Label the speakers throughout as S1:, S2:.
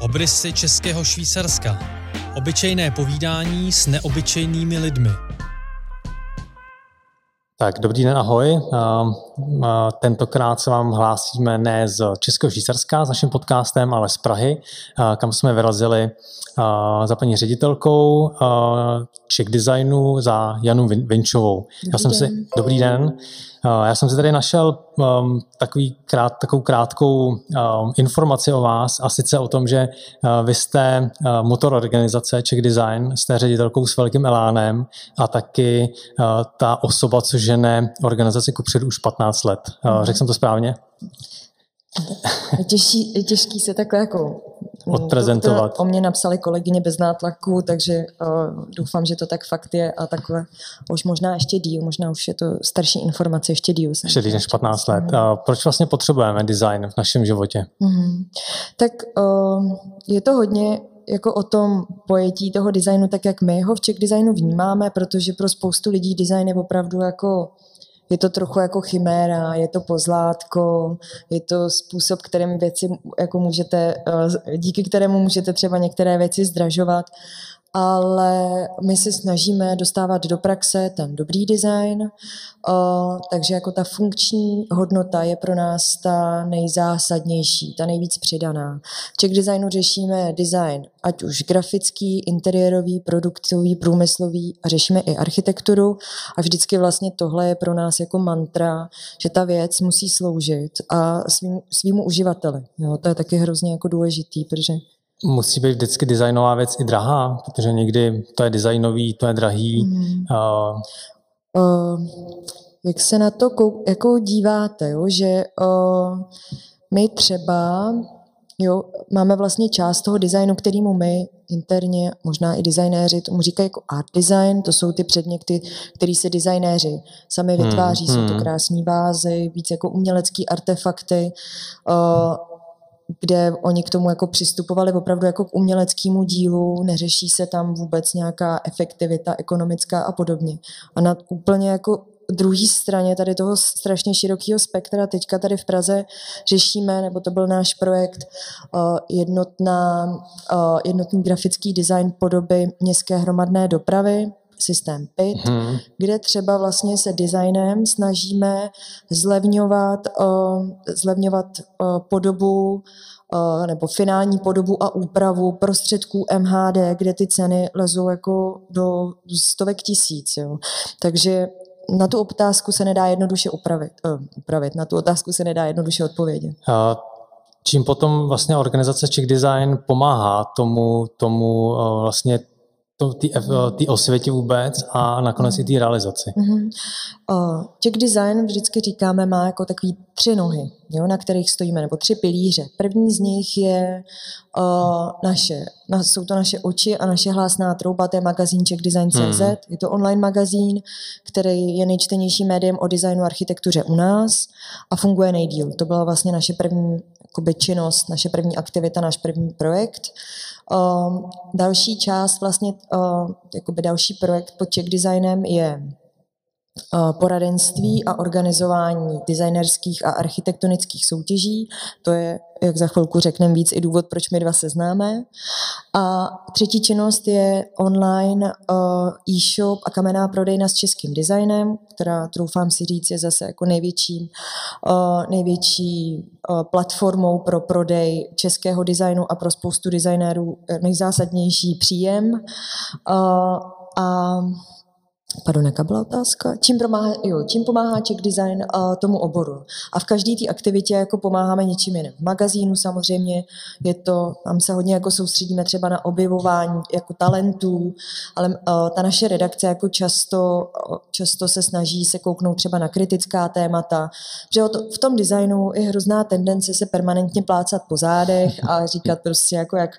S1: Obrysy českého Švýcarska. Obyčejné povídání s neobyčejnými lidmi.
S2: Tak, dobrý den, ahoj. Tentokrát se vám hlásíme ne z Českého Švýcarska s naším podcastem, ale z Prahy, kam jsme vyrazili za paní ředitelkou Czech Designu za Janu Vinčovou. Já jsem si, dobrý den. Já jsem si tady našel um, takový krát, takovou krátkou um, informaci o vás a sice o tom, že uh, vy jste uh, motor organizace Czech Design, jste ředitelkou s velkým elánem a taky uh, ta osoba, co žene organizaci kupředu už 15 let. Uh, řekl jsem to správně?
S3: Je, těžší, těžký se takhle jako
S2: odprezentovat.
S3: To, to o mě napsali kolegyně bez nátlaku, takže uh, doufám, že to tak fakt je a takhle. Už možná ještě díl, možná už je to starší informace, ještě díl.
S2: Ještě díl než 15 let. A proč vlastně potřebujeme design v našem životě? Mm-hmm.
S3: Tak uh, je to hodně jako o tom pojetí toho designu, tak jak my ho v Czech designu vnímáme, protože pro spoustu lidí design je opravdu jako je to trochu jako chiméra, je to pozlátko, je to způsob, kterým věci jako můžete, eh, díky kterému můžete třeba některé věci zdražovat ale my se snažíme dostávat do praxe ten dobrý design, takže jako ta funkční hodnota je pro nás ta nejzásadnější, ta nejvíc přidaná. V Czech designu řešíme design, ať už grafický, interiérový, produktový, průmyslový a řešíme i architekturu a vždycky vlastně tohle je pro nás jako mantra, že ta věc musí sloužit a svým, svýmu uživateli. Jo, to je taky hrozně jako důležitý, protože
S2: musí být vždycky designová věc i drahá, protože někdy to je designový, to je drahý. Mm. Uh,
S3: uh, jak se na to kou, jako díváte, jo? že uh, my třeba jo, máme vlastně část toho designu, kterýmu my interně, možná i designéři, tomu říkají jako art design, to jsou ty předměty, které se designéři sami hmm, vytváří, hmm, jsou to hmm. krásné vázy, víc jako umělecké artefakty. Uh, kde oni k tomu jako přistupovali opravdu jako k uměleckému dílu, neřeší se tam vůbec nějaká efektivita ekonomická a podobně. A na úplně jako druhé straně tady toho strašně širokého spektra teďka tady v Praze řešíme, nebo to byl náš projekt, uh, jednotná, uh, jednotný grafický design podoby městské hromadné dopravy, systém PIT, hmm. kde třeba vlastně se designem snažíme zlevňovat, uh, zlevňovat uh, podobu uh, nebo finální podobu a úpravu prostředků MHD, kde ty ceny lezou jako do stovek tisíc. Jo. Takže na tu otázku se nedá jednoduše upravit, uh, upravit. Na tu otázku se nedá jednoduše odpovědět.
S2: A čím potom vlastně organizace Czech Design pomáhá tomu, tomu uh, vlastně ty, ty osvětě vůbec a nakonec i té realizaci. Mm-hmm.
S3: Uh, Czech design vždycky říkáme má jako takový tři nohy, jo, na kterých stojíme, nebo tři pilíře. První z nich je uh, naše, na, jsou to naše oči a naše hlásná trouba, to je magazín Czech Design CZ. Hmm. Je to online magazín, který je nejčtenější médiem o designu a architektuře u nás a funguje nejdíl. To byla vlastně naše první jakoby, činnost, naše první aktivita, náš první projekt. Uh, další část, vlastně uh, jakoby další projekt pod Czech Designem je poradenství a organizování designerských a architektonických soutěží. To je jak za chvilku řekneme víc, i důvod, proč my dva se známe. A třetí činnost je online uh, e-shop a kamenná prodejna s českým designem, která, troufám si říct, je zase jako největší, uh, největší platformou pro prodej českého designu a pro spoustu designérů nejzásadnější příjem. A Pardon, jaká byla otázka? Čím pomáhá, jo, čím pomáhá Czech Design uh, tomu oboru? A v každé té aktivitě jako pomáháme něčím jiným. V magazínu samozřejmě je to, tam se hodně jako soustředíme třeba na objevování jako talentů, ale uh, ta naše redakce jako často, uh, často se snaží se kouknout třeba na kritická témata, že v tom designu je hrozná tendence se permanentně plácat po zádech a říkat prostě jako jak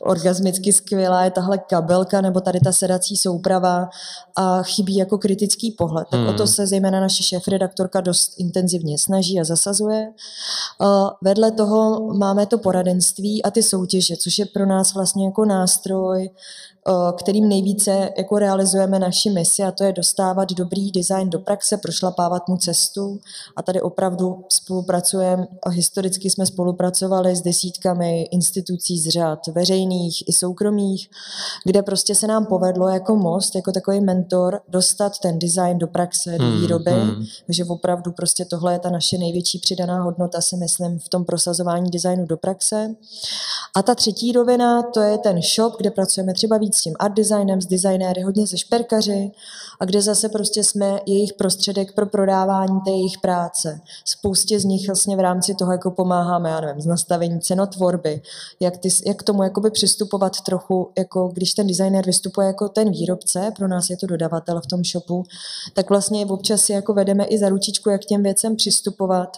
S3: orgasmicky skvělá je tahle kabelka nebo tady ta sedací souprava a chybí jako kritický pohled. Tak hmm. o to hmm. se zejména naše šéf-redaktorka dost intenzivně snaží a zasazuje. Uh, vedle toho máme to poradenství a ty soutěže, což je pro nás vlastně jako nástroj kterým nejvíce jako realizujeme naši misi a to je dostávat dobrý design do praxe, prošlapávat mu cestu a tady opravdu spolupracujeme, historicky jsme spolupracovali s desítkami institucí z řad veřejných i soukromých, kde prostě se nám povedlo jako most, jako takový mentor dostat ten design do praxe, do hmm, výroby, hmm. že opravdu prostě tohle je ta naše největší přidaná hodnota, si myslím, v tom prosazování designu do praxe. A ta třetí rovina, to je ten shop, kde pracujeme třeba víc s tím art designem, s designéry, hodně se šperkaři a kde zase prostě jsme jejich prostředek pro prodávání té jejich práce. Spoustě z nich vlastně v rámci toho jako pomáháme, já nevím, z nastavení cenotvorby, jak, ty, jak k tomu jakoby přistupovat trochu, jako když ten designer vystupuje jako ten výrobce, pro nás je to dodavatel v tom shopu, tak vlastně občas si jako vedeme i za ručičku, jak k těm věcem přistupovat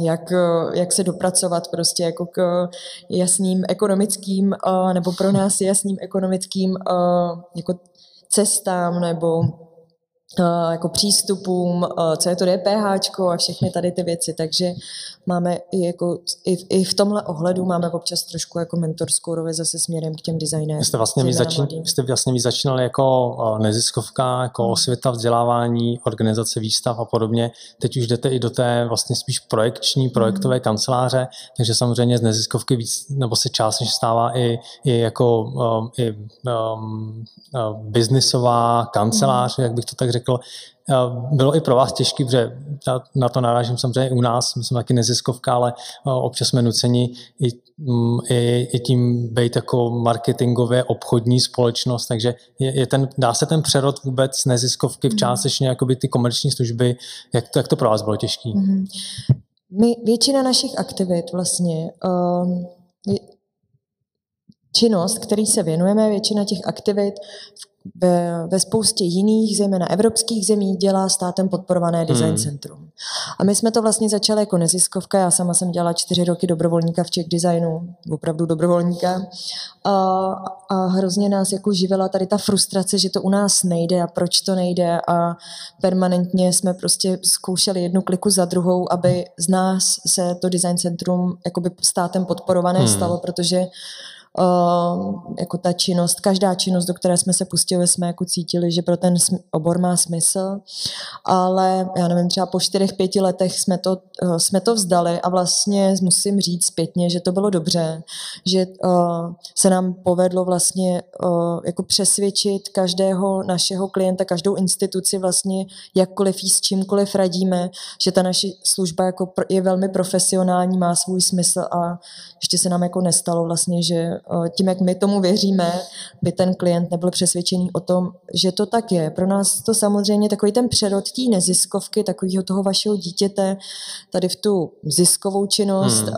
S3: jak, jak se dopracovat prostě jako k jasným ekonomickým nebo pro nás jasným ekonomickým jako cestám nebo jako přístupům, co je to DPH a všechny tady ty věci, takže máme i, jako, i, v, i v tomhle ohledu máme občas trošku jako mentorskou roli zase směrem k těm designérům.
S2: Jste vlastně, vy začín, jste vlastně vy začínali jako neziskovka, jako hmm. osvěta, vzdělávání, organizace výstav a podobně. Teď už jdete i do té vlastně spíš projekční, projektové hmm. kanceláře, takže samozřejmě z neziskovky víc, nebo se částečně stává i, i jako um, i, um, uh, biznisová kancelář, hmm. jak bych to tak řekl, bylo i pro vás těžké, protože na to narážím samozřejmě u nás, my jsme taky neziskovka, ale občas jsme nuceni i, mm, i, i tím být jako marketingově obchodní společnost, takže je, je ten, dá se ten přerod vůbec neziskovky v mhm. částečně jakoby ty komerční služby, jak to, jak to pro vás bylo těžké? Mm-hmm.
S3: My, většina našich aktivit vlastně um, činnost, který se věnujeme, většina těch aktivit ve, ve spoustě jiných, zejména evropských zemí, dělá státem podporované design hmm. centrum. A my jsme to vlastně začali jako neziskovka, já sama jsem dělala čtyři roky dobrovolníka v Czech designu, opravdu dobrovolníka. A, a hrozně nás jako živila tady ta frustrace, že to u nás nejde a proč to nejde a permanentně jsme prostě zkoušeli jednu kliku za druhou, aby z nás se to design centrum jakoby státem podporované hmm. stalo, protože Uh, jako ta činnost, každá činnost, do které jsme se pustili, jsme jako cítili, že pro ten obor má smysl, ale já nevím, třeba po čtyřech, pěti letech jsme to, uh, jsme to vzdali a vlastně musím říct zpětně, že to bylo dobře, že uh, se nám povedlo vlastně jako přesvědčit každého našeho klienta, každou instituci vlastně jakkoliv s čímkoliv radíme, že ta naše služba jako je velmi profesionální, má svůj smysl a ještě se nám jako nestalo vlastně, že tím, jak my tomu věříme, by ten klient nebyl přesvědčený o tom, že to tak je. Pro nás to samozřejmě takový ten přerod té neziskovky, takového toho vašeho dítěte, tady v tu ziskovou činnost, hmm.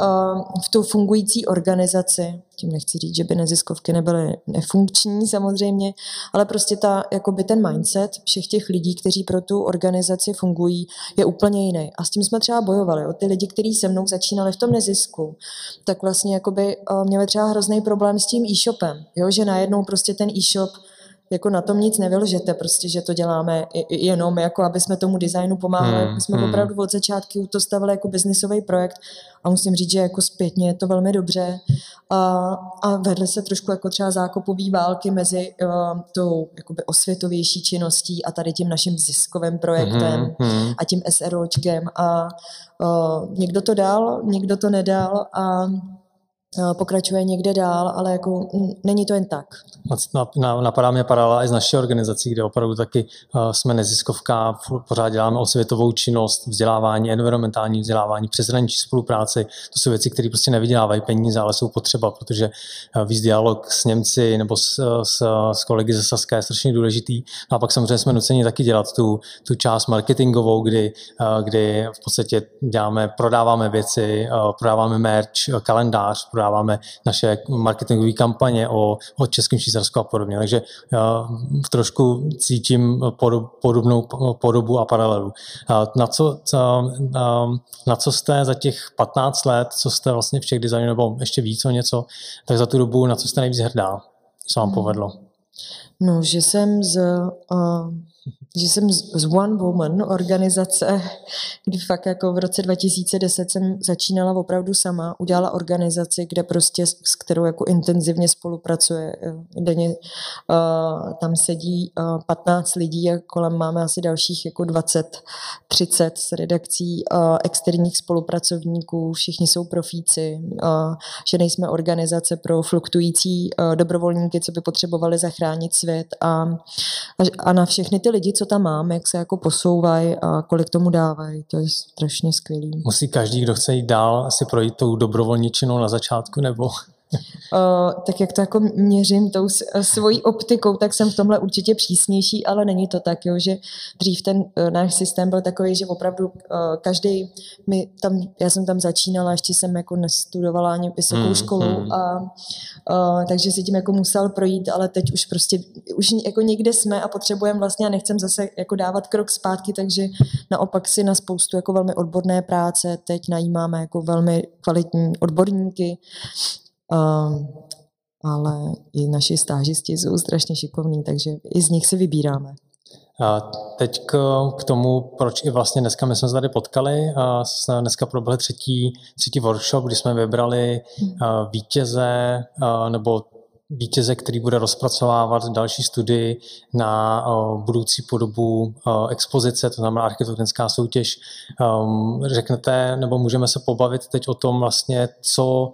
S3: v tu fungující organizaci. Tím nechci říct, že by neziskovky nebyly nefunkční samozřejmě, ale prostě ta, jakoby ten mindset všech těch lidí, kteří pro tu organizaci fungují, je úplně jiný. A s tím jsme třeba bojovali. O ty lidi, kteří se mnou začínali v tom nezisku, tak vlastně jakoby měli třeba hrozný problém s tím e-shopem, jo? že najednou prostě ten e-shop jako na tom nic nevylžete, prostě, že to děláme jenom, jako aby jsme tomu designu pomáhali. Hmm, jsme hmm. opravdu od začátku to stavili jako biznisový projekt a musím říct, že jako zpětně je to velmi dobře. A, a vedly se trošku jako třeba zákopový války mezi uh, tou jakoby osvětovější činností a tady tím naším ziskovým projektem hmm, hmm. a tím SROčkem a uh, někdo to dal, někdo to nedal a pokračuje někde dál, ale jako není to jen tak.
S2: Napadá mě paralela i z naší organizací, kde opravdu taky eh, jsme neziskovka, pořád děláme osvětovou činnost, vzdělávání, environmentální vzdělávání, přeshraniční spolupráci. To jsou věci, které prostě nevydělávají peníze, ale jsou potřeba, protože eh, víc dialog s Němci nebo s, s, s kolegy ze Saska je strašně důležitý. No a pak samozřejmě jsme nuceni taky dělat tu, tu část marketingovou, kdy, kdy v podstatě děláme, prodáváme věci, prodáváme merch, kalendář, prodáváme naše marketingové kampaně o, o Českém Švýcarsku a podobně. Takže já trošku cítím podobnou podobu a paralelu. Na co, na co jste za těch 15 let, co jste vlastně v Czech designu, nebo ještě víc o něco, tak za tu dobu, na co jste nejvíc hrdá, co vám hmm. povedlo?
S3: No, že jsem z uh, že jsem z One Woman organizace, kdy fakt jako v roce 2010 jsem začínala opravdu sama, udělala organizaci, kde prostě s kterou jako intenzivně spolupracuje. Denně uh, tam sedí uh, 15 lidí a kolem máme asi dalších jako 20, 30 z redakcí uh, externích spolupracovníků, všichni jsou profíci, že nejsme organizace pro fluktující dobrovolníky, co by potřebovali zachránit svět a, a na všechny ty lidi, co tam mám, jak se jako posouvají a kolik tomu dávají. To je strašně skvělý.
S2: Musí každý, kdo chce jít dál, asi projít tou dobrovolničinou na začátku, nebo
S3: tak jak to jako měřím tou svojí optikou, tak jsem v tomhle určitě přísnější, ale není to tak, jo, že dřív ten uh, náš systém byl takový, že opravdu každý, my tam, já jsem tam začínala, ještě jsem jako nestudovala ani vysokou mm, školu mm. a uh, takže si tím jako musel projít, ale teď už prostě, už jako někde jsme a potřebujeme vlastně a nechcem zase jako dávat krok zpátky, takže naopak si na spoustu jako velmi odborné práce teď najímáme jako velmi kvalitní odborníky, Uh, ale i naši stážisti jsou strašně šikovní, takže i z nich si vybíráme.
S2: A teď k, k tomu, proč i vlastně dneska my jsme se tady potkali. A dneska proběhl třetí, třetí workshop, kdy jsme vybrali hmm. vítěze nebo vítěze, který bude rozpracovávat další studii na budoucí podobu expozice, to znamená architektonická soutěž. Um, řeknete, nebo můžeme se pobavit teď o tom vlastně, co,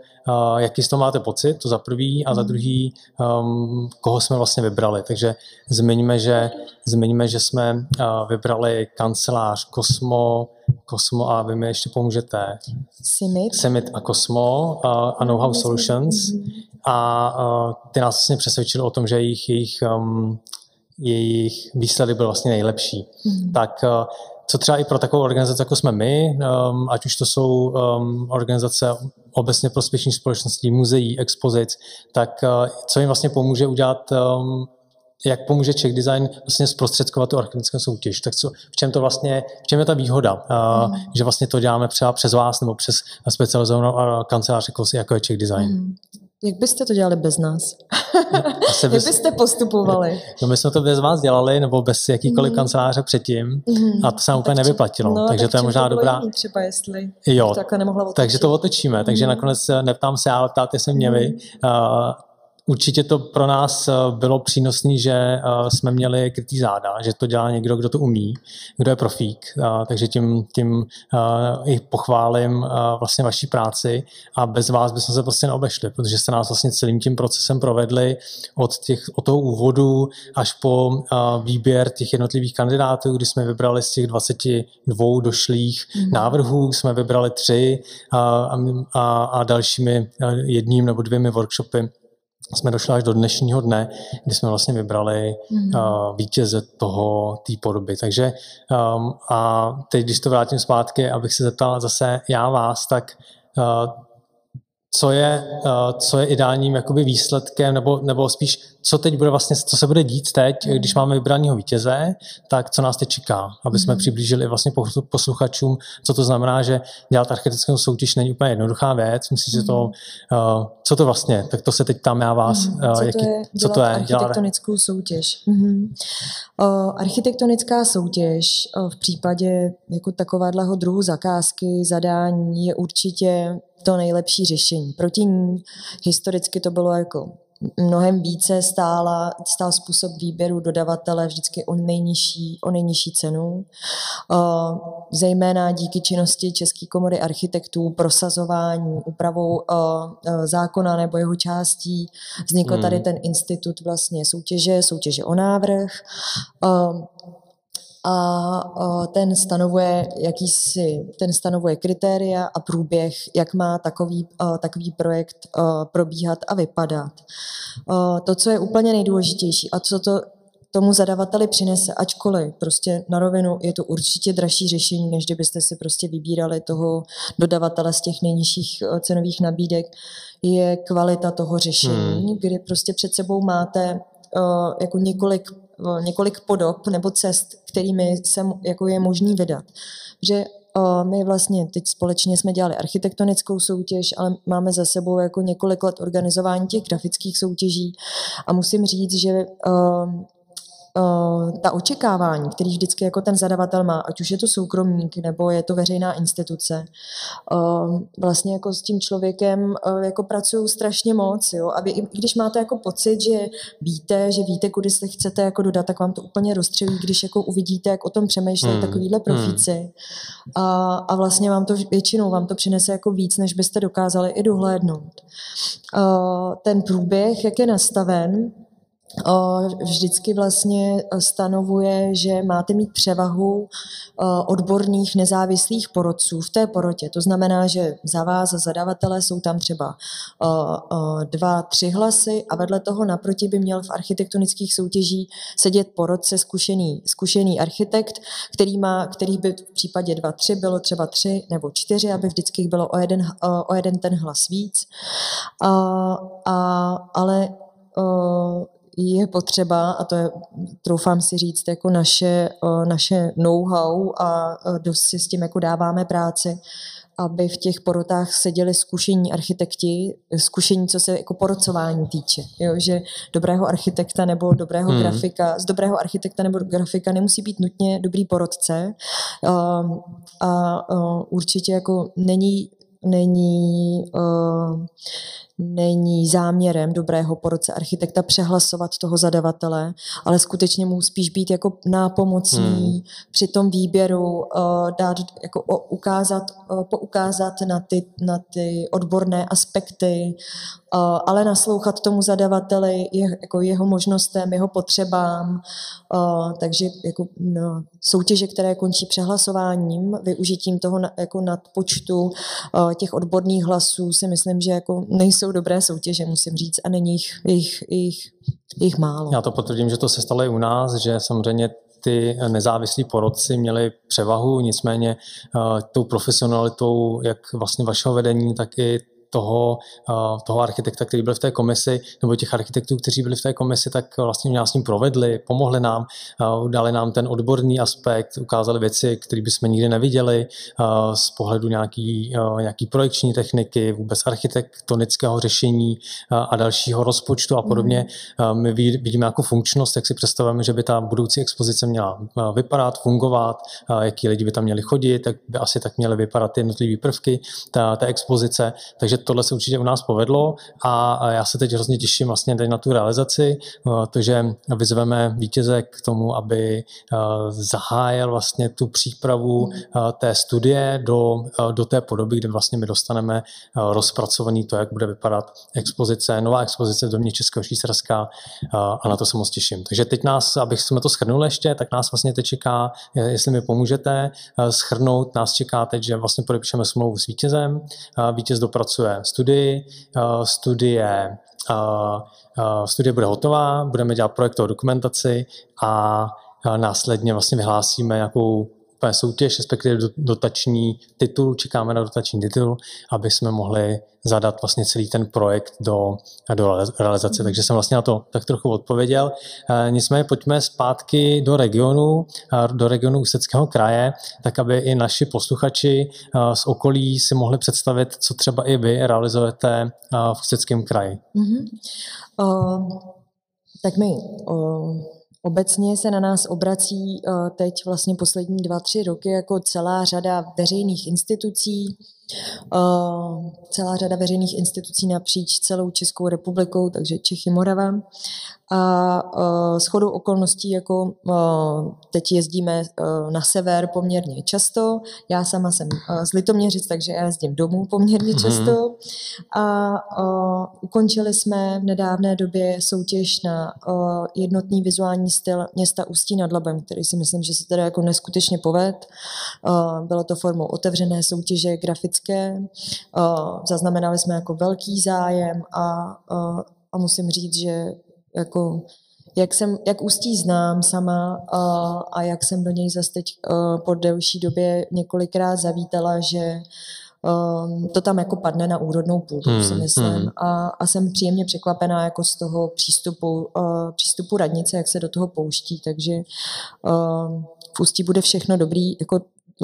S2: jaký z toho máte pocit, to za prvý, a za hmm. druhý, um, koho jsme vlastně vybrali. Takže zmiňme, že, zmiňme, že jsme vybrali kancelář Kosmo, Cosmo a vy mi ještě pomůžete.
S3: Simit.
S2: Simit a Cosmo uh, a Know-how Solutions. Mm-hmm. A uh, ty nás vlastně přesvědčili o tom, že jejich, jejich, um, jejich výsledek byl vlastně nejlepší. Mm-hmm. Tak uh, co třeba i pro takovou organizaci, jako jsme my, um, ať už to jsou um, organizace obecně prospěšných společností, muzeí, expozic, tak uh, co jim vlastně pomůže udělat um, jak pomůže Czech Design vlastně zprostředkovat tu architektickou soutěž. Tak co, v čem to vlastně, v čem je ta výhoda, mm. uh, že vlastně to děláme třeba přes vás nebo přes specializovanou kancelář, jako, jako je Czech Design. Mm.
S3: Jak byste to dělali bez nás? Asi bys... Jak byste postupovali?
S2: No my jsme to bez vás dělali, nebo bez jakýkoliv mm. kanceláře předtím mm. a to se nám úplně nevyplatilo.
S3: No,
S2: takže
S3: tak
S2: to je možná
S3: to
S2: dobrá...
S3: třeba jestli
S2: jo, to nemohla takže to otočíme. Takže mm. nakonec eh, neptám se, ale ptáte se mě mm. vy. Uh, Určitě to pro nás eh, bylo přínosné, že eh, jsme měli krytý záda, že to dělá někdo, kdo to umí, kdo je profík, eh, takže tím, tím i pochválím vlastně vaší práci a bez vás bychom se prostě neobešli, protože jste nás vlastně celým tím procesem provedli od, těch, od toho úvodu až po výběr těch jednotlivých kandidátů, kdy jsme vybrali z těch 22 došlých mm. návrhů, jsme vybrali tři a, a, a dalšími jedním nebo dvěmi workshopy jsme došli až do dnešního dne, kdy jsme vlastně vybrali mm. uh, vítěze toho, té podoby. Takže um, a teď, když to vrátím zpátky, abych se zeptal zase já vás, tak uh, co je, uh, co je ideálním jakoby výsledkem, nebo, nebo spíš, co teď bude vlastně, co se bude dít teď, když máme vybraného vítěze, tak co nás teď čeká, aby jsme mm. přiblížili vlastně posluchačům, co to znamená, že dělat architektickou soutěž není úplně jednoduchá věc, myslím, že to, uh, co to vlastně, tak to se teď tam já vás,
S3: uh, co, jaký, to je, co to je? Architektonickou soutěž. Mm-hmm. Architektonická soutěž v případě jako takového druhu zakázky, zadání je určitě to nejlepší řešení. Proti ní historicky to bylo jako mnohem více stála, stál způsob výběru dodavatele vždycky o nejnižší, o nejnižší cenu. Zejména díky činnosti České komory architektů, prosazování, úpravou zákona nebo jeho částí vznikl tady hmm. ten institut vlastně soutěže, soutěže o návrh a ten stanovuje jakýsi, ten stanovuje kritéria a průběh, jak má takový, takový projekt probíhat a vypadat. To, co je úplně nejdůležitější a co to tomu zadavateli přinese, ačkoliv prostě na rovinu je to určitě dražší řešení, než kdybyste si prostě vybírali toho dodavatele z těch nejnižších cenových nabídek, je kvalita toho řešení, hmm. kdy prostě před sebou máte uh, jako několik několik podob nebo cest, kterými se jako je možný vydat. Že my vlastně teď společně jsme dělali architektonickou soutěž, ale máme za sebou jako několik let organizování těch grafických soutěží a musím říct, že ta očekávání, který vždycky jako ten zadavatel má, ať už je to soukromník nebo je to veřejná instituce, uh, vlastně jako s tím člověkem uh, jako pracují strašně moc, jo, aby i když máte jako pocit, že víte, že víte, kudy se chcete jako dodat, tak vám to úplně rozstřelí, když jako uvidíte, jak o tom přemýšlejí hmm. takovýhle hmm. profíci hmm. a, a vlastně vám to většinou vám to přinese jako víc, než byste dokázali i dohlédnout. Ten průběh, jak je nastaven, vždycky vlastně stanovuje, že máte mít převahu odborných nezávislých porodců v té porotě. To znamená, že za vás, za zadavatele, jsou tam třeba dva, tři hlasy a vedle toho naproti by měl v architektonických soutěžích sedět porodce zkušený, zkušený architekt, který, má, který by v případě dva, tři bylo třeba tři nebo čtyři, aby vždycky bylo o jeden, o jeden ten hlas víc. A, a, ale je potřeba, a to je, troufám si říct, jako naše, naše know-how a dost si s tím jako dáváme práci, aby v těch porotách seděli zkušení architekti, zkušení, co se jako porocování týče. Jo? Že dobrého architekta nebo dobrého hmm. grafika, z dobrého architekta nebo grafika nemusí být nutně dobrý porodce. A, a, a určitě jako není, není uh, není záměrem dobrého porodce architekta přehlasovat toho zadavatele, ale skutečně mu spíš být jako nápomocný hmm. při tom výběru, uh, dát, jako ukázat, uh, poukázat na ty, na ty odborné aspekty, uh, ale naslouchat tomu zadavateli, je, jako jeho možnostem, jeho potřebám. Uh, takže jako, no, soutěže, které končí přehlasováním, využitím toho na, jako nadpočtu uh, těch odborných hlasů, si myslím, že jako nejsou jsou dobré soutěže, musím říct, a není jich, jich, jich, jich málo.
S2: Já to potvrdím, že to se stalo i u nás, že samozřejmě ty nezávislí porodci měli převahu, nicméně uh, tou profesionalitou jak vlastně vašeho vedení, tak i toho, toho architekta, který byl v té komisi, nebo těch architektů, kteří byli v té komisi, tak vlastně nás s ním provedli, pomohli nám, dali nám ten odborný aspekt, ukázali věci, které bychom nikdy neviděli z pohledu nějaký, nějaký projekční techniky, vůbec architektonického řešení a dalšího rozpočtu a podobně. My vidíme jako funkčnost, jak si představujeme, že by ta budoucí expozice měla vypadat, fungovat, jaký lidi by tam měli chodit, tak by asi tak měly vypadat ty jednotlivé prvky té, té expozice. Takže tohle se určitě u nás povedlo a já se teď hrozně těším vlastně teď na tu realizaci, protože vyzveme vítěze k tomu, aby zahájil vlastně tu přípravu té studie do, do té podoby, kde vlastně my dostaneme rozpracovaný to, jak bude vypadat expozice, nová expozice v Domě Českého Švýcarska a na to se moc těším. Takže teď nás, abych jsme to schrnul ještě, tak nás vlastně teď čeká, jestli mi pomůžete schrnout, nás čeká teď, že vlastně podepíšeme smlouvu s vítězem, vítěz dopracuje studii, eh, studie, eh, eh, studie bude hotová, budeme dělat projektovou dokumentaci a následně vlastně vyhlásíme nějakou soutěž, respektive dotační titul, čekáme na dotační titul, aby jsme mohli zadat vlastně celý ten projekt do, do realizace. Takže jsem vlastně na to tak trochu odpověděl. E, nicméně pojďme zpátky do regionu, do regionu Ústeckého kraje, tak aby i naši posluchači z okolí si mohli představit, co třeba i vy realizujete v Ústeckém kraji. Mm-hmm.
S3: Uh, tak my uh Obecně se na nás obrací eh, teď vlastně poslední dva, tři roky jako celá řada veřejných institucí, celá řada veřejných institucí napříč celou Českou republikou, takže Čechy, Morava. A uh, shodou okolností, jako uh, teď jezdíme na sever poměrně často. Já sama jsem z Litoměřic, takže já jezdím domů poměrně mhm. často. A ukončili jsme v nedávné době soutěž na jednotný vizuální styl města Ústí nad Labem, který si myslím, že se teda jako neskutečně poved. Bylo to formou otevřené soutěže grafické. Uh, zaznamenali jsme jako velký zájem a, uh, a musím říct, že jako jak, jsem, jak Ústí znám sama a, a jak jsem do něj zase teď po delší době několikrát zavítala, že um, to tam jako padne na úrodnou půdu, hmm, si myslím. Hmm. A, a jsem příjemně překvapená jako z toho přístupu, uh, přístupu radnice, jak se do toho pouští. Takže uh, v Ústí bude všechno dobrý. Jako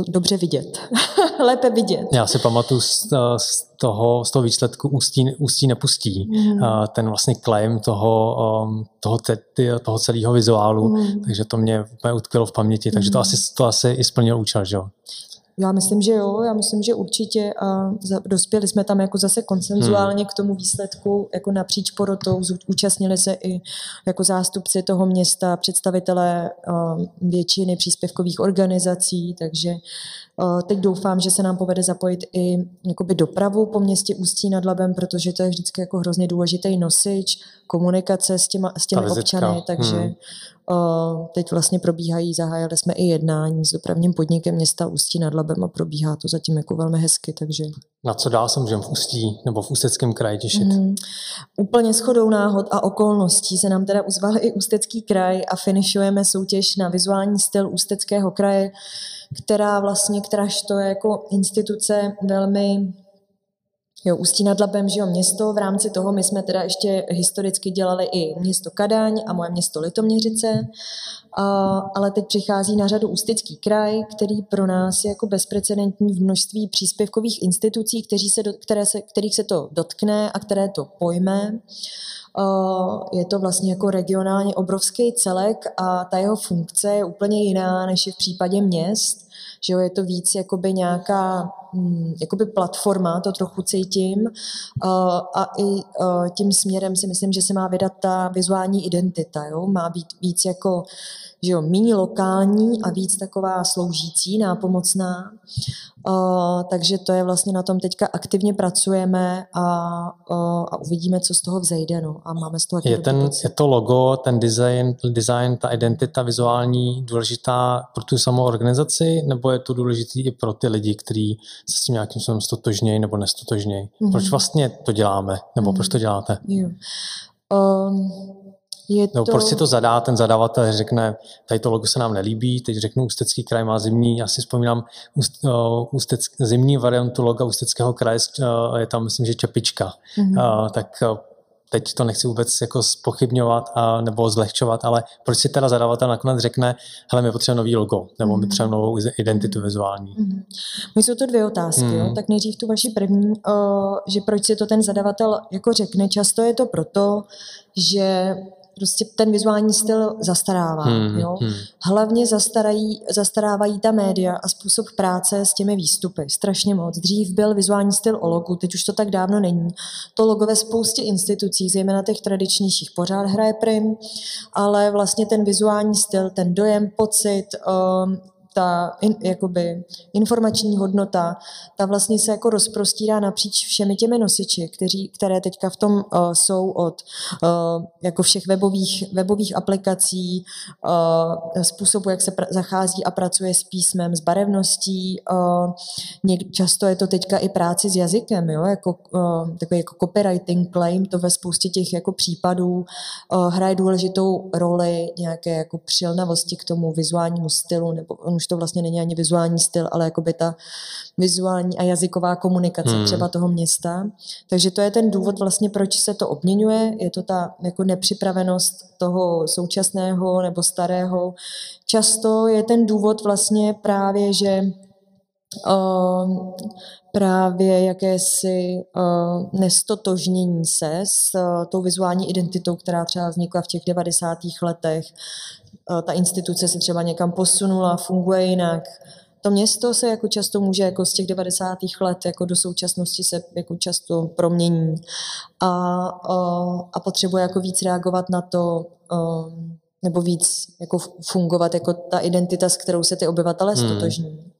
S3: dobře vidět. Lépe vidět.
S2: Já si pamatuju z, z, toho, z toho výsledku Ústí, Ústí nepustí. Mm. Ten vlastně claim toho, um, toho, te, toho celého vizuálu, mm. takže to mě úplně utkvělo v paměti, takže to mm. asi, to asi i splnil účel, že jo?
S3: Já myslím, že jo, já myslím, že určitě. A dospěli jsme tam jako zase konsenzuálně hmm. k tomu výsledku, jako napříč porotou, účastnili se i jako zástupci toho města, představitelé většiny příspěvkových organizací, takže teď doufám, že se nám povede zapojit i jakoby dopravu po městě Ústí nad Labem, protože to je vždycky jako hrozně důležitý nosič, komunikace s, těma, s těmi občany, takže hmm. Teď vlastně probíhají, zahájili jsme i jednání s dopravním podnikem města Ústí nad Labem a probíhá to zatím jako velmi hezky, takže...
S2: Na co dál se můžeme v Ústí nebo v Ústeckém kraji těšit? Mm,
S3: úplně shodou náhod a okolností se nám teda uzval i Ústecký kraj a finišujeme soutěž na vizuální styl Ústeckého kraje, která vlastně, kteráž to je jako instituce velmi Jo, Ústí nad Labem, že jo, město, v rámci toho my jsme teda ještě historicky dělali i město Kadaň a moje město Litoměřice, a, ale teď přichází na řadu Ústecký kraj, který pro nás je jako bezprecedentní v množství příspěvkových institucí, kteří se do, které se, kterých se to dotkne a které to pojme. Je to vlastně jako regionálně obrovský celek a ta jeho funkce je úplně jiná než je v případě měst že jo, je to víc jakoby nějaká hm, jakoby platforma, to trochu cítím a i tím směrem si myslím, že se má vydat ta vizuální identita, jo, má být víc jako že jo, méně lokální a víc taková sloužící, nápomocná. Uh, takže to je vlastně na tom teďka aktivně pracujeme a, uh, a uvidíme, co z toho vzejde. No. A máme z toho
S2: je, ten, je to logo, ten design, design, ta identita vizuální důležitá pro tu samou organizaci, nebo je to důležitý i pro ty lidi, kteří se s tím nějakým způsobem stotožnějí nebo nestotožnějí? Mm-hmm. Proč vlastně to děláme? Nebo mm-hmm. proč to děláte?
S3: Yeah. Um,
S2: je to... No, proč si to zadá ten zadavatel, řekne, tady to logo se nám nelíbí, teď řeknu, Ústecký kraj má zimní, já si vzpomínám, ústec, zimní variantu loga Ústeckého kraje je tam, myslím, že čepička. Mm-hmm. tak teď to nechci vůbec jako spochybňovat a, nebo zlehčovat, ale proč si teda zadavatel nakonec řekne, hele, my potřebujeme nový logo, nebo my potřebujeme novou identitu vizuální. Mm-hmm.
S3: My jsou to dvě otázky, mm. jo? tak nejdřív tu vaši první, uh, že proč si to ten zadavatel jako řekne, často je to proto, že prostě ten vizuální styl zastarává. Hmm, jo? Hmm. Hlavně zastarají, zastarávají ta média a způsob práce s těmi výstupy. Strašně moc. Dřív byl vizuální styl o logu, teď už to tak dávno není. To logo ve spoustě institucí, zejména těch tradičnějších, pořád hraje prim, ale vlastně ten vizuální styl, ten dojem, pocit, um, ta in, jakoby informační hodnota, ta vlastně se jako rozprostírá napříč všemi těmi nosiči, kteří, které teďka v tom uh, jsou od uh, jako všech webových, webových aplikací, uh, způsobu, jak se zachází a pracuje s písmem, s barevností. Uh, něk- často je to teďka i práci s jazykem, jo? Jako, uh, takový jako copywriting claim, to ve spoustě těch jako případů uh, hraje důležitou roli nějaké jako přilnavosti k tomu vizuálnímu stylu nebo už to vlastně není ani vizuální styl, ale jakoby ta vizuální a jazyková komunikace hmm. třeba toho města. Takže to je ten důvod vlastně, proč se to obměňuje. Je to ta jako nepřipravenost toho současného nebo starého. Často je ten důvod vlastně právě, že uh, právě jakési uh, nestotožnění se s uh, tou vizuální identitou, která třeba vznikla v těch 90. letech, ta instituce se třeba někam posunula, funguje jinak. To město se jako často může jako z těch 90. let jako do současnosti se jako často promění a, a, eh, a potřebuje jako víc reagovat na to, eh, nebo víc jako fungovat jako ta identita, s kterou se ty obyvatele hmm. stotožní.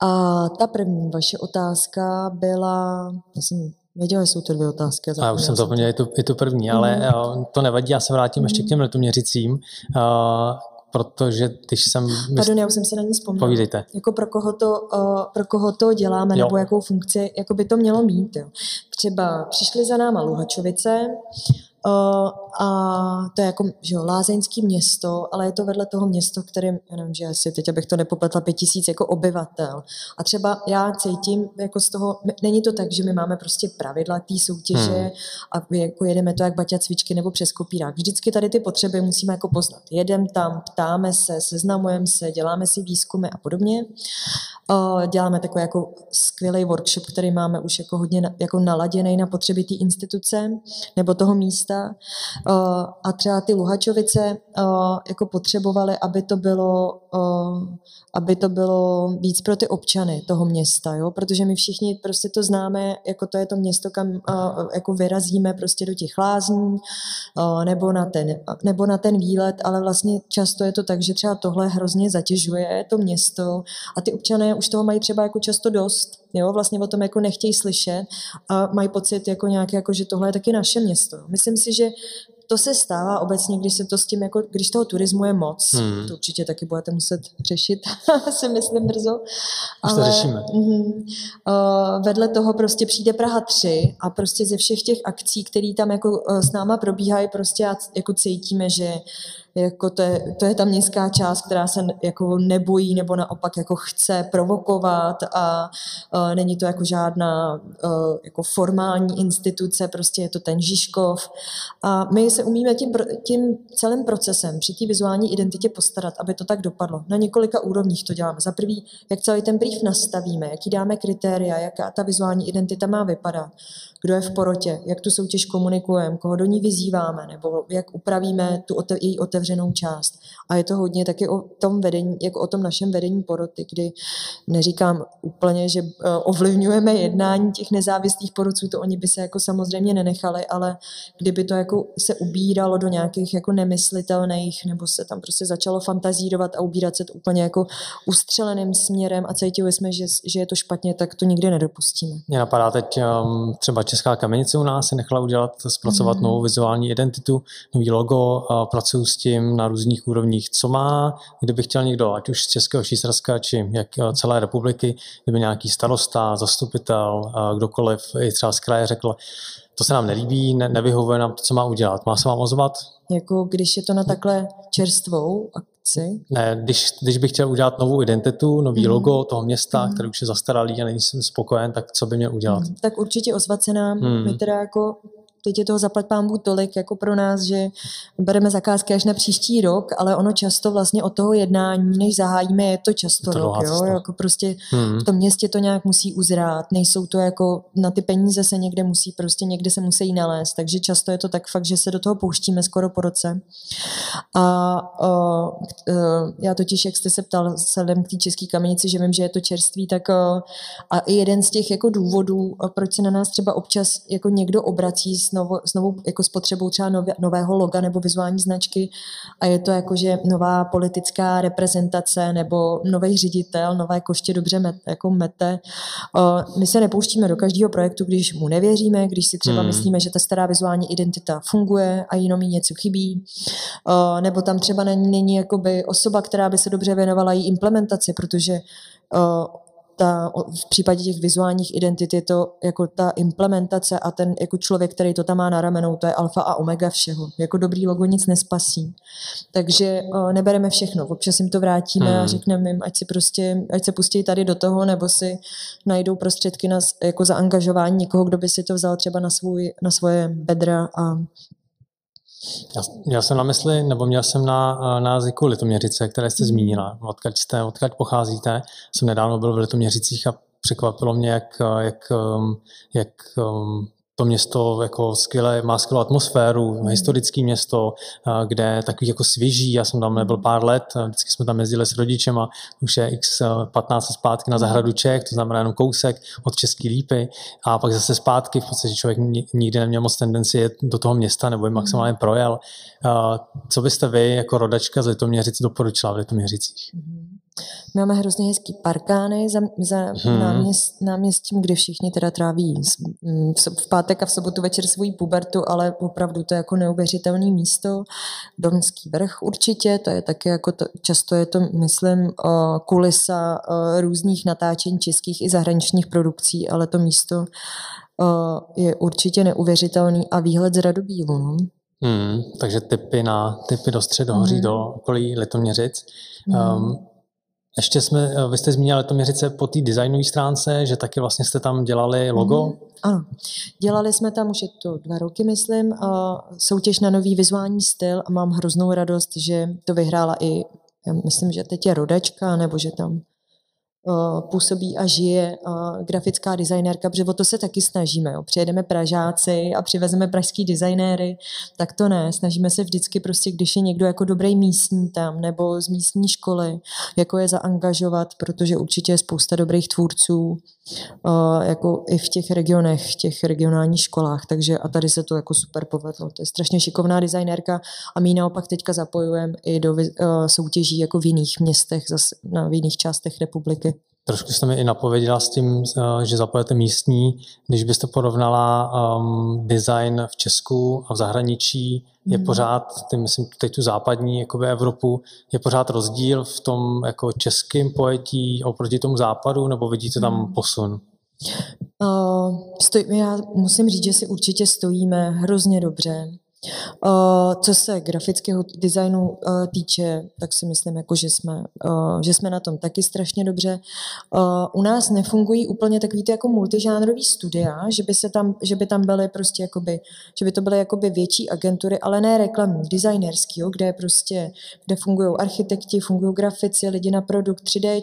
S3: A ta první vaše otázka byla, já jsem Věděla, jsou to dvě otázky.
S2: A já už jsem zapomněl i tu, i tu první, ale mm. to nevadí, já se vrátím mm. ještě k těm letoměřicím, uh, protože když jsem...
S3: Pardon, já už jsem si na ní vzpomněla.
S2: Povídejte.
S3: Jako pro koho to, uh, pro koho to děláme, jo. nebo jakou funkci jako by to mělo mít. Jo. Třeba přišli za náma Luhačovice, Uh, a to je jako že jo, lázeňský město, ale je to vedle toho město, které, já nevím, že asi teď, abych to nepopletla, pět tisíc jako obyvatel. A třeba já cítím jako z toho, není to tak, že my máme prostě pravidla té soutěže hmm. a jako jedeme to jak baťa cvičky nebo přes kopírák. Vždycky tady ty potřeby musíme jako poznat. Jedem tam, ptáme se, seznamujeme se, děláme si výzkumy a podobně. Děláme takový jako skvělý workshop, který máme už jako hodně jako naladěný na potřeby té instituce nebo toho místa. Uh, a třeba ty Luhačovice uh, jako potřebovaly, aby to bylo uh, aby to bylo víc pro ty občany toho města, jo? protože my všichni prostě to známe, jako to je to město, kam jako vyrazíme prostě do těch lázní nebo, na ten, nebo na ten výlet, ale vlastně často je to tak, že třeba tohle hrozně zatěžuje to město a ty občané už toho mají třeba jako často dost, jo, vlastně o tom jako nechtějí slyšet a mají pocit jako nějaké, jako, že tohle je taky naše město. Myslím si, že to se stává obecně, když se to s tím, jako, když toho turismu je moc. Hmm. To určitě taky budete muset řešit, si myslím brzo.
S2: Už to řešíme.
S3: Uh, vedle toho prostě přijde Praha 3 a prostě ze všech těch akcí, které tam jako uh, s náma probíhají, prostě jako cítíme, že jako to, je, to je ta městská část, která se jako nebojí nebo naopak jako chce provokovat a uh, není to jako žádná uh, jako formální instituce, prostě je to ten Žižkov. A my se umíme tím, tím celým procesem při té vizuální identitě postarat, aby to tak dopadlo. Na několika úrovních to děláme. Za prvý, jak celý ten brief nastavíme, jaký dáme kritéria, jaká ta vizuální identita má vypadat kdo je v porotě, jak tu soutěž komunikujeme, koho do ní vyzýváme, nebo jak upravíme tu otev, její otevřenou část. A je to hodně taky o tom vedení, jako o tom našem vedení poroty, kdy neříkám úplně, že eh, ovlivňujeme jednání těch nezávislých porotců, to oni by se jako samozřejmě nenechali, ale kdyby to jako se ubíralo do nějakých jako nemyslitelných, nebo se tam prostě začalo fantazírovat a ubírat se to úplně jako ustřeleným směrem a cítili jsme, že, že je to špatně, tak to nikdy nedopustíme.
S2: Mě napadá teď um, třeba Česká kamenice u nás si nechala udělat, zpracovat mm. novou vizuální identitu, nový logo, a pracuju s tím na různých úrovních. Co má, kdyby chtěl někdo, ať už z Českého Švýcarska, či jak eh, celé republiky, kdyby nějaký starosta, zastupitel, kdokoliv, i třeba z kraje řekl, to se nám nelíbí, ne, nevyhovuje nám to, co má udělat. Má se vám ozvat?
S3: Jako když je to na takhle čerstvou akci?
S2: Ne, když, když bych chtěl udělat novou identitu, nový mm. logo toho města, mm. který už je zastaralý a není jsem spokojen, tak co by měl udělat? Mm.
S3: Tak určitě ozvat se nám. Mm. My teda jako teď je toho zaplať pámbu tolik jako pro nás, že bereme zakázky až na příští rok, ale ono často vlastně od toho jednání, než zahájíme, je to často to rok, jo? jako prostě hmm. v tom městě to nějak musí uzrát, nejsou to jako, na ty peníze se někde musí, prostě někde se musí nalézt, takže často je to tak fakt, že se do toho pouštíme skoro po roce. A uh, uh, já totiž, jak jste se ptal vzhledem k té české kamenici, že vím, že je to čerství, tak uh, a i jeden z těch jako důvodů, proč se na nás třeba občas jako někdo obrací s, novo, s novou jako spotřebou třeba nově, nového loga nebo vizuální značky a je to jako, že nová politická reprezentace nebo nový ředitel, nové koště dobře met, jako mete. My se nepouštíme do každého projektu, když mu nevěříme, když si třeba hmm. myslíme, že ta stará vizuální identita funguje a jenom jí něco chybí, nebo tam třeba není, není jakoby osoba, která by se dobře věnovala její implementaci, protože ta, v případě těch vizuálních identit je to jako ta implementace a ten jako člověk, který to tam má na ramenou, to je alfa a omega všeho. Jako dobrý logo nic nespasí. Takže o, nebereme všechno. Občas jim to vrátíme hmm. a řekneme jim, ať si prostě, ať se pustí tady do toho, nebo si najdou prostředky na jako zaangažování někoho, kdo by si to vzal třeba na, svůj, na svoje bedra a
S2: já, já jsem na mysli, nebo měl jsem na, na jazyku Litoměřice, které jste zmínila. Odkud jste, odkud pocházíte. Jsem nedávno byl v Litoměřicích a překvapilo mě, jak, jak, jak to město jako skvěle, má skvělou atmosféru, mm. historické město, kde takový jako svěží, já jsem tam nebyl pár let, vždycky jsme tam jezdili s rodičem a už je x 15 zpátky na zahradu Čech, to znamená jenom kousek od České lípy a pak zase zpátky, v podstatě člověk nikdy neměl moc tendenci jet do toho města nebo je maximálně projel. Co byste vy jako rodačka z Litoměřic doporučila v Litoměřicích? Mm.
S3: Máme hrozně hezký parkány za, za hmm. náměst, náměstím, kde všichni teda tráví v pátek a v sobotu večer svůj pubertu, ale opravdu to je jako neuvěřitelné místo. Domský vrch určitě, to je taky jako to, často je to, myslím, kulisa různých natáčení českých i zahraničních produkcí, ale to místo je určitě neuvěřitelný a výhled z Radobílu. No?
S2: Hmm, takže typy na typy do středohoří, mm. do okolí Litoměřic. Mm. Um, ještě jsme, vy jste zmínila Litoměřice po té designové stránce, že taky vlastně jste tam dělali logo. Mm.
S3: Ano, dělali jsme tam, už je to dva roky, myslím, soutěž na nový vizuální styl a mám hroznou radost, že to vyhrála i, já myslím, že teď je rodačka, nebo že tam působí a žije grafická designérka, protože o to se taky snažíme. Jo. Přijedeme Pražáci a přivezeme pražský designéry, tak to ne. Snažíme se vždycky prostě, když je někdo jako dobrý místní tam nebo z místní školy, jako je zaangažovat, protože určitě je spousta dobrých tvůrců, jako i v těch regionech, v těch regionálních školách, takže a tady se to jako super povedlo. To je strašně šikovná designérka a my naopak teďka zapojujeme i do soutěží jako v jiných městech, zase na v jiných částech republiky.
S2: Trošku jste mi i napověděla s tím, eh, že zapojete místní. Když byste porovnala um, design v Česku a v zahraničí, je mm. pořád, ty myslím teď tu západní jakoby Evropu, je pořád rozdíl v tom jako českém pojetí oproti tomu západu, nebo vidíte tam mm. posun?
S3: Uh, stoj, já musím říct, že si určitě stojíme hrozně dobře. Co se grafického designu týče, tak si myslím, jako, že, jsme, že jsme na tom taky strašně dobře. U nás nefungují úplně takový ty jako multižánrový studia, že by, se tam, že by tam byly prostě jakoby, že by to byly jakoby větší agentury, ale ne reklamní, designerský, jo, kde prostě, kde fungují architekti, fungují grafici, lidi na produkt 3D,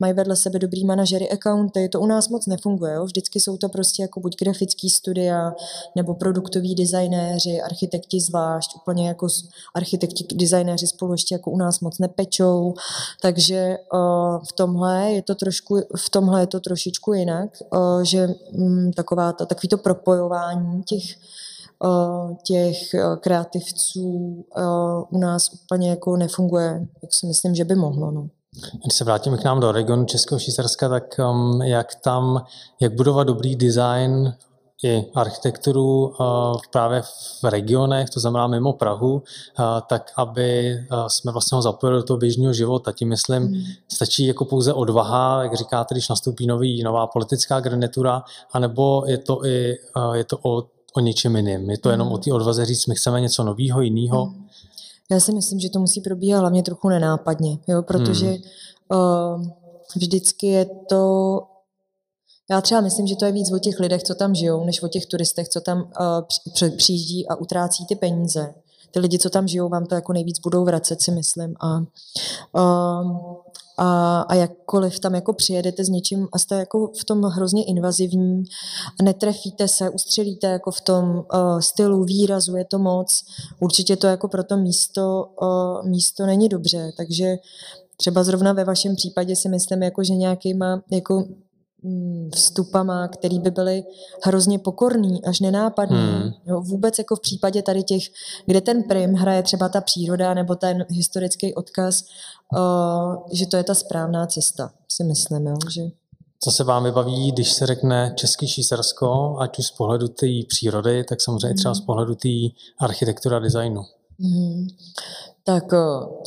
S3: mají vedle sebe dobrý manažery accounty, to u nás moc nefunguje, jo. vždycky jsou to prostě jako buď grafický studia, nebo produktoví designéři, architekti zvlášť, úplně jako architekti, designéři spolu ještě jako u nás moc nepečou, takže uh, v tomhle je to trošku, v tomhle je to trošičku jinak, uh, že um, taková to, takový to propojování těch uh, těch kreativců u nás úplně jako nefunguje, jak si myslím, že by mohlo. No.
S2: Když se vrátíme k nám do regionu Českého Švýcarska, tak um, jak tam, jak budovat dobrý design i architekturu právě v regionech, to znamená mimo Prahu, tak aby jsme vlastně ho zapojili do toho běžného života. Tím myslím, hmm. stačí jako pouze odvaha, jak říkáte, když nastoupí nový, nová politická garnitura, anebo je to i je to o, o něčem jiným. Je to jenom hmm. o té odvaze říct, my chceme něco nového, jiného. Hmm.
S3: Já si myslím, že to musí probíhat hlavně trochu nenápadně, jo, protože hmm. uh, vždycky je to já třeba myslím, že to je víc o těch lidech, co tam žijou, než o těch turistech, co tam uh, přijíždí a utrácí ty peníze. Ty lidi, co tam žijou, vám to jako nejvíc budou vracet, si myslím. A, uh, a, a jakkoliv tam jako přijedete s něčím a jste jako v tom hrozně invazivní, netrefíte se, ustřelíte jako v tom uh, stylu, výrazu, je to moc, určitě to jako pro to místo, uh, místo není dobře, takže třeba zrovna ve vašem případě si myslím, jako, že nějakýma jako vstupama, který by byly hrozně pokorný, až nenápadný. Hmm. Jo, vůbec jako v případě tady těch, kde ten prim hraje třeba ta příroda nebo ten historický odkaz, uh, že to je ta správná cesta, si myslím. Jo, že...
S2: Co se vám vybaví, když se řekne Český Švýcarsko, ať už z pohledu té přírody, tak samozřejmě třeba z hmm. pohledu té architektury a designu? Hmm.
S3: Tak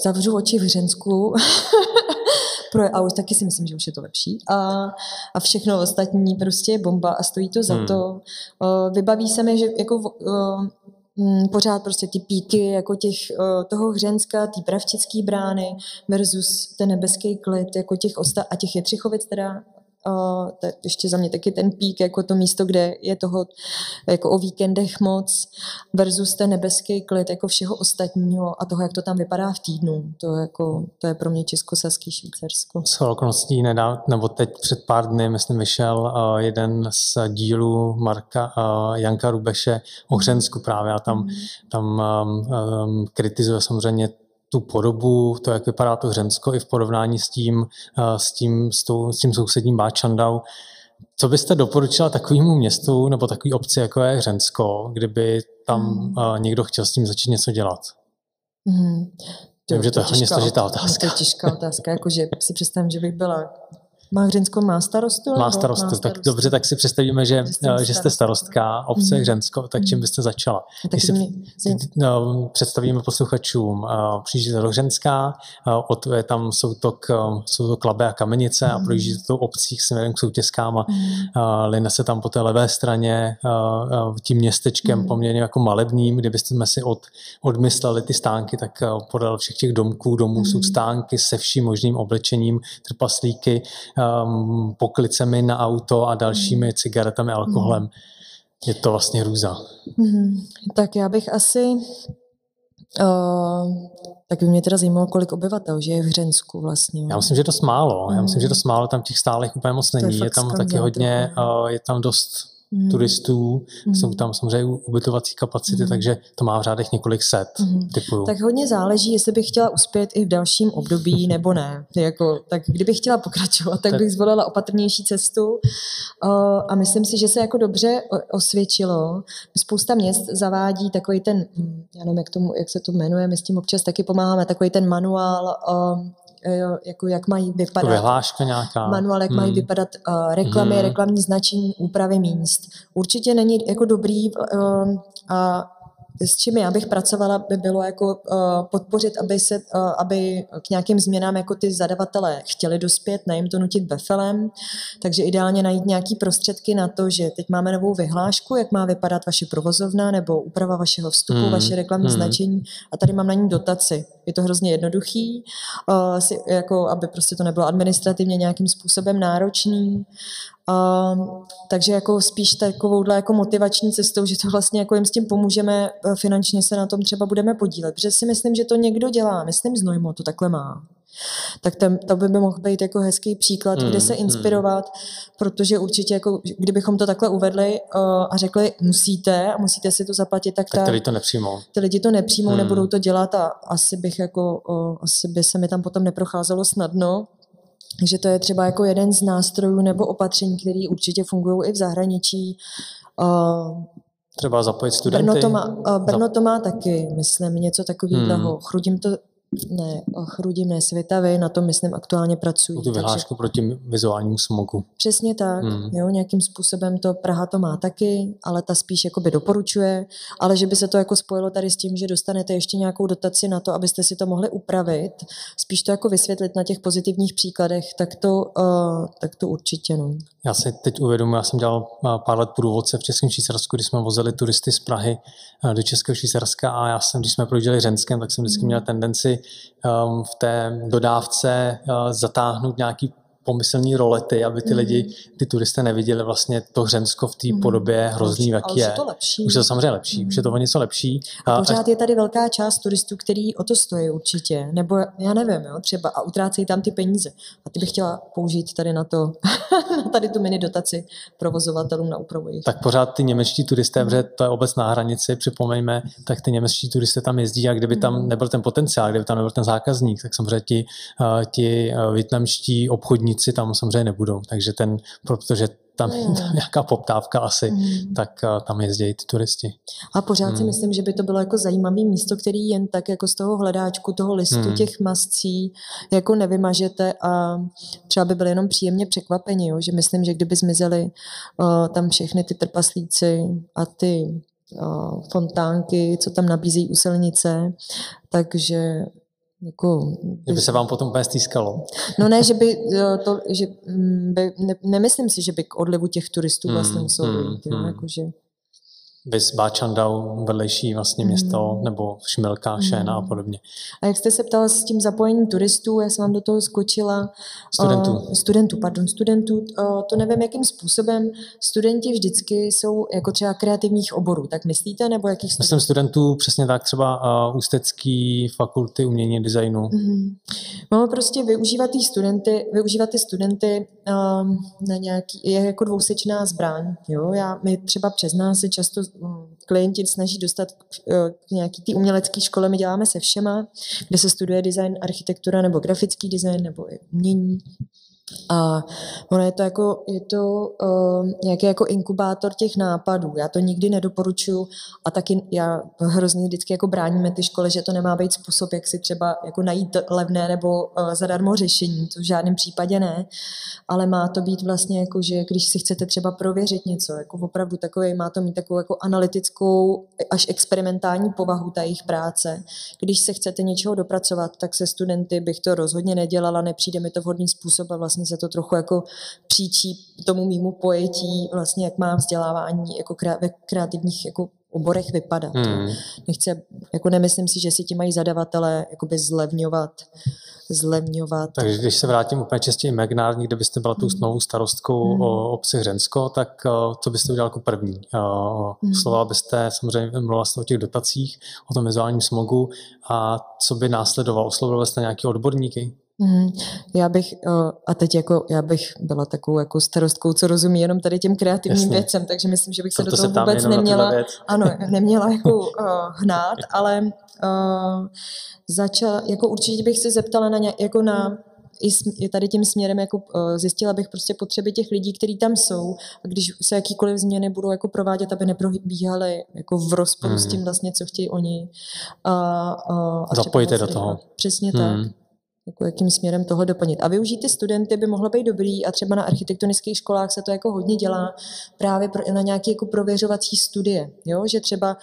S3: zavřu oči v Hřensku pro a už taky si myslím, že už je to lepší. A, a všechno ostatní prostě je bomba a stojí to za hmm. to. Uh, vybaví se mi, že jako uh, pořád prostě ty píky jako těch, toho Hřenska, ty pravčický brány versus ten nebeský klid jako těch osta- a těch Jetřichovic teda Uh, to je ještě za mě taky ten pík, jako to místo, kde je toho jako o víkendech moc versus ten nebeský klid jako všeho ostatního a toho, jak to tam vypadá v týdnu. To, jako, to je pro mě Českosaský Švýcarsko.
S2: S okolností nedá, nebo teď před pár dny, myslím, vyšel uh, jeden z dílů Marka uh, Janka Rubeše o Hřensku právě a tam, mm. tam um, um, kritizuje samozřejmě tu podobu, to, jak vypadá to Hřensko i v porovnání s tím, eh, s tím, s tou, s tím sousedním Báčandau. Co byste doporučila takovému městu nebo takové obci, jako je Hřensko, kdyby tam hmm. někdo chtěl s tím začít něco dělat? Hmm.
S3: To, Vím, že to je hodně složitá otázka. To je těžká otázka, jakože si představím, že bych byla Hřensko má starostu?
S2: Má starostu, má tak dobře, tak si představíme, že, že, že jste starostka obce mm. Hřensko, tak čím byste začala? Tak si mě, no, představíme posluchačům, přijíždíte do Hřenska, od, tam jsou to, k, jsou to klabe a kamenice mm. a projíždíte tou obcí směrem k soutězkám a mm. line se tam po té levé straně tím městečkem mm. poměrně jako malebným, kdybyste si od, odmysleli ty stánky, tak podél všech těch domků, domů mm. jsou stánky se vším možným oblečením, trpaslíky, um, poklicemi na auto a dalšími mm. cigaretami, alkoholem. Mm. Je to vlastně hrůza.
S3: Mm. Tak já bych asi Uh, tak by mě teda zajímalo, kolik obyvatel že je v Hřensku vlastně.
S2: Já myslím, že dost málo. Já myslím, že dost málo, tam těch stálých úplně moc není. Je, je tam taky hodně, uh, je tam dost mm. turistů, mm. jsou tam samozřejmě ubytovací kapacity, mm. takže to má v řádech několik set mm. typů.
S3: Tak hodně záleží, jestli bych chtěla uspět i v dalším období nebo ne. Jako, tak kdybych chtěla pokračovat, tak bych zvolila opatrnější cestu uh, a myslím si, že se jako dobře osvědčilo. Spousta měst zavádí takový ten, hm, já nevím, jak, tomu, jak se to jmenuje, my s tím občas taky pomáháme, takový ten manuál uh, jako jak mají vypadat.
S2: Vyhláška nějaká.
S3: Manuál, jak hmm. mají vypadat uh, reklamy, hmm. reklamní značení, úpravy míst. Určitě není jako dobrý uh, a s čím já bych pracovala, by bylo jako uh, podpořit, aby, se, uh, aby k nějakým změnám jako ty zadavatelé chtěli dospět, nejim to nutit befelem, takže ideálně najít nějaký prostředky na to, že teď máme novou vyhlášku, jak má vypadat vaše provozovna nebo úprava vašeho vstupu, hmm. vaše reklamní hmm. značení a tady mám na ní dotaci. Je to hrozně jednoduchý, uh, si, jako aby prostě to nebylo administrativně nějakým způsobem náročný. Uh, takže jako spíš takovouhle jako motivační cestou, že to vlastně jako jim s tím pomůžeme, e, finančně se na tom třeba budeme podílet. Protože si myslím, že to někdo dělá, myslím Znojmo to takhle má. Tak ten, to by mohl být jako hezký příklad, hmm, kde se hmm. inspirovat, hmm. protože určitě, jako, kdybychom to takhle uvedli uh, a řekli, musíte a musíte si to zaplatit, tak,
S2: tak ta, ty lidi to nepřijmou.
S3: Ty lidi to nepřijmou, hmm. nebudou to dělat a asi bych jako, uh, asi by se mi tam potom neprocházelo snadno. Takže to je třeba jako jeden z nástrojů nebo opatření, které určitě fungují i v zahraničí.
S2: Třeba zapojit studenty?
S3: Brno to má, Brno to má taky, myslím, něco takového. Hmm. Chrudím to ne, chrudím, ne světavy, na tom, myslím, aktuálně pracují.
S2: Tu vyhlášku takže... proti vizuálnímu smogu.
S3: Přesně tak, hmm. jo, nějakým způsobem to Praha to má taky, ale ta spíš jakoby doporučuje, ale že by se to jako spojilo tady s tím, že dostanete ještě nějakou dotaci na to, abyste si to mohli upravit, spíš to jako vysvětlit na těch pozitivních příkladech, tak to, uh, tak to určitě, no.
S2: Já si teď uvědomuji, já jsem dělal eh, pár let průvodce v Českém Švýcarsku, kdy jsme vozili turisty z Prahy eh, do Českého Švýcarska a já jsem, když jsme projížděli Řenskem, tak jsem vždycky měl tendenci v té dodávce uh, zatáhnout nějaký pomyslní rolety, aby ty mm. lidi, ty turisté neviděli vlastně to Hřensko v té mm. podobě hrozný, jak je.
S3: Už je to lepší.
S2: Už je to samozřejmě lepší, mm. už je to o něco lepší.
S3: A pořád je tady velká část turistů, který o to stojí určitě, nebo já nevím, jo, třeba a utrácejí tam ty peníze. A ty bych chtěla použít tady na to, na tady tu mini dotaci provozovatelům na úpravu
S2: Tak pořád ty němečtí turisté, mm. protože to je obec na hranici, připomeňme, tak ty němečtí turisté tam jezdí a kdyby tam mm. nebyl ten potenciál, kdyby tam nebyl ten zákazník, tak samozřejmě ti, ti větnamští obchodní obchodníci tam samozřejmě nebudou, takže ten, protože tam je mm. nějaká poptávka asi, mm. tak uh, tam jezdí ty turisti.
S3: A pořád mm. si myslím, že by to bylo jako zajímavé místo, který jen tak jako z toho hledáčku, toho listu mm. těch mascí jako nevymažete a třeba by byli jenom příjemně překvapeni, jo? že myslím, že kdyby zmizeli uh, tam všechny ty trpaslíci a ty uh, fontánky, co tam nabízí u silnice, takže jako,
S2: že by se vám potom úplně stýskalo.
S3: No ne, že by to, že mm, by, ne, nemyslím si, že by k odlivu těch turistů hmm, vlastně muselo mm, mm, mm. jako, že
S2: Vys Báčandau, vedlejší vlastně město, mm. nebo Šmilka, mm. Šéna a podobně.
S3: A jak jste se ptala s tím zapojením turistů, já jsem vám do toho skočila.
S2: Studentů. Uh,
S3: studentů, pardon, studentů. Uh, to nevím, jakým způsobem. Studenti vždycky jsou jako třeba kreativních oborů, tak myslíte, nebo jakých
S2: studentů? Myslím studentů přesně tak, třeba uh, Ústecký fakulty umění designu. Mm.
S3: Máme prostě využívat ty studenty, využívat ty studenty um, na nějaký, je jako dvousečná zbraň. Jo? Já, my třeba přes nás se často klienti snaží dostat k, k nějaký té umělecké škole. My děláme se všema, kde se studuje design, architektura nebo grafický design nebo umění. A ono je to jako, je to uh, nějaký jako inkubátor těch nápadů. Já to nikdy nedoporučuji a taky já hrozně vždycky jako bráníme ty školy, že to nemá být způsob, jak si třeba jako najít levné nebo uh, zadarmo řešení, to v žádném případě ne, ale má to být vlastně jako, že když si chcete třeba prověřit něco, jako opravdu takový, má to mít takovou jako analytickou až experimentální povahu ta jejich práce. Když se chcete něčeho dopracovat, tak se studenty bych to rozhodně nedělala, nepřijde mi to vhodný způsob a vlastně se to trochu jako příčí tomu mýmu pojetí, vlastně jak má vzdělávání jako ve kreativních jako oborech vypadat. Hmm. Nechci, jako nemyslím si, že si ti mají zadavatele jakoby zlevňovat zlevňovat.
S2: Takže když se vrátím úplně čistěji imaginární, kde byste byla tou hmm. novou starostkou hmm. o obci Hřensko, tak co byste udělal jako první? Hmm. Slova byste samozřejmě mluvila o těch dotacích, o tom vizuálním smogu a co by následovalo? Oslovil byste nějaké odborníky?
S3: Mm, já bych, a teď jako, já bych byla takovou jako starostkou, co rozumí jenom tady těm kreativním Jasně. věcem, takže myslím, že bych se Proto do toho vůbec neměla, ano, neměla jako uh, hnát, ale uh, začala, jako určitě bych se zeptala na, ně, jako na i tady tím směrem jako zjistila bych prostě potřeby těch lidí, kteří tam jsou a když se jakýkoliv změny budou jako provádět, aby neprobíhaly jako v rozporu mm. s tím hmm. vlastně, co chtějí oni. A, a,
S2: a Zapojte do toho.
S3: Přesně mm. tak jako jakým směrem toho doplnit. A využít ty studenty by mohlo být dobrý a třeba na architektonických školách se to jako hodně dělá právě pro, na nějaké jako prověřovací studie. Jo? Že třeba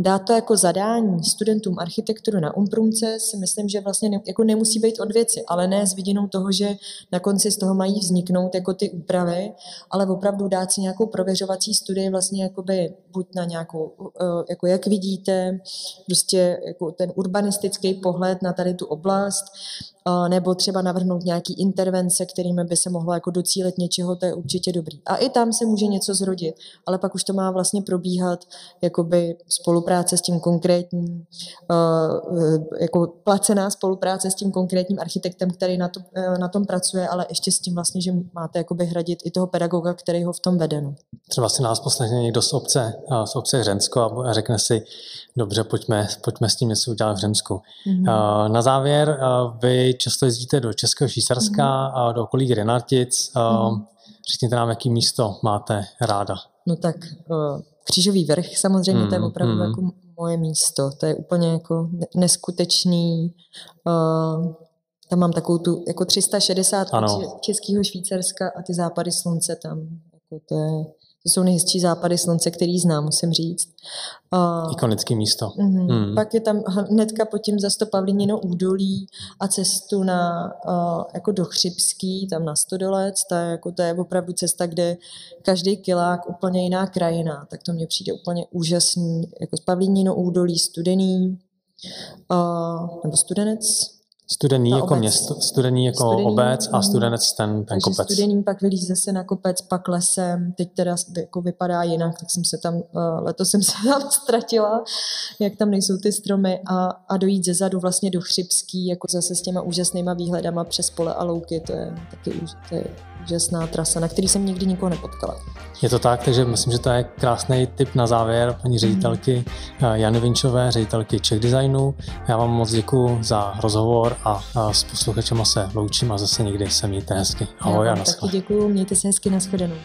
S3: dát to jako zadání studentům architekturu na umprumce si myslím, že vlastně ne, jako nemusí být od věci, ale ne s vidinou toho, že na konci z toho mají vzniknout jako ty úpravy, ale opravdu dát si nějakou prověřovací studii vlastně jakoby buď na nějakou, eh, jako jak vidíte, prostě jako ten urbanistický pohled na tady tu oblast, nebo třeba navrhnout nějaký intervence, kterými by se mohlo jako docílit něčeho, to je určitě dobrý. A i tam se může něco zrodit, ale pak už to má vlastně probíhat jakoby spolupráce s tím konkrétním, jako placená spolupráce s tím konkrétním architektem, který na, to, e, na tom pracuje, ale ještě s tím vlastně, že máte jakoby hradit i toho pedagoga, který ho v tom vede. No.
S2: Třeba si nás poslechne někdo z obce, z obce Hřensko a řekne si, dobře, pojďme, pojďme s tím něco udělat v Řemsku. Mm-hmm. Na závěr, vy často jezdíte do Českého Švýcarska, mm-hmm. do okolí Grenartic. Mm-hmm. Řekněte nám, jaký místo máte ráda.
S3: No tak Křížový vrch samozřejmě, mm, to je mhm, opravdu mm. jako moje místo. To je úplně jako neskutečný. tam mám takovou tu jako 360 českého Švýcarska a ty západy slunce tam. Jako to je to jsou nejhezčí západy slunce, který znám, musím říct.
S2: Uh, Ikonické místo.
S3: Uh-huh. Hmm. Pak je tam hnedka pod tím zase to Pavlínino údolí a cestu na, uh, jako do Chřipský, tam na Stodolec, to je, jako, to je opravdu cesta, kde každý kilák úplně jiná krajina, tak to mně přijde úplně úžasný. Jako z Pavlínino údolí studený, uh, nebo studenec,
S2: Studený jako obec. město, studený jako studený, obec a studenec ten, ten kopec.
S3: studený pak vylíz zase na kopec, pak lesem, teď teda jako vypadá jinak, tak jsem se tam, uh, letos jsem se tam ztratila, jak tam nejsou ty stromy a, a dojít ze zadu vlastně do Chřipský, jako zase s těma úžasnýma výhledama přes pole a louky, to je taky to je úžasná trasa, na který jsem nikdy nikoho nepotkala.
S2: Je to tak, takže myslím, že to je krásný tip na závěr paní ředitelky mm. Jany Vinčové, ředitelky Czech Designu. Já vám moc děkuji za rozhovor a, s posluchačema se loučím a zase někdy se mějte hezky. Ahoj
S3: Já
S2: a
S3: taky děkuji, mějte se hezky, nashledanou.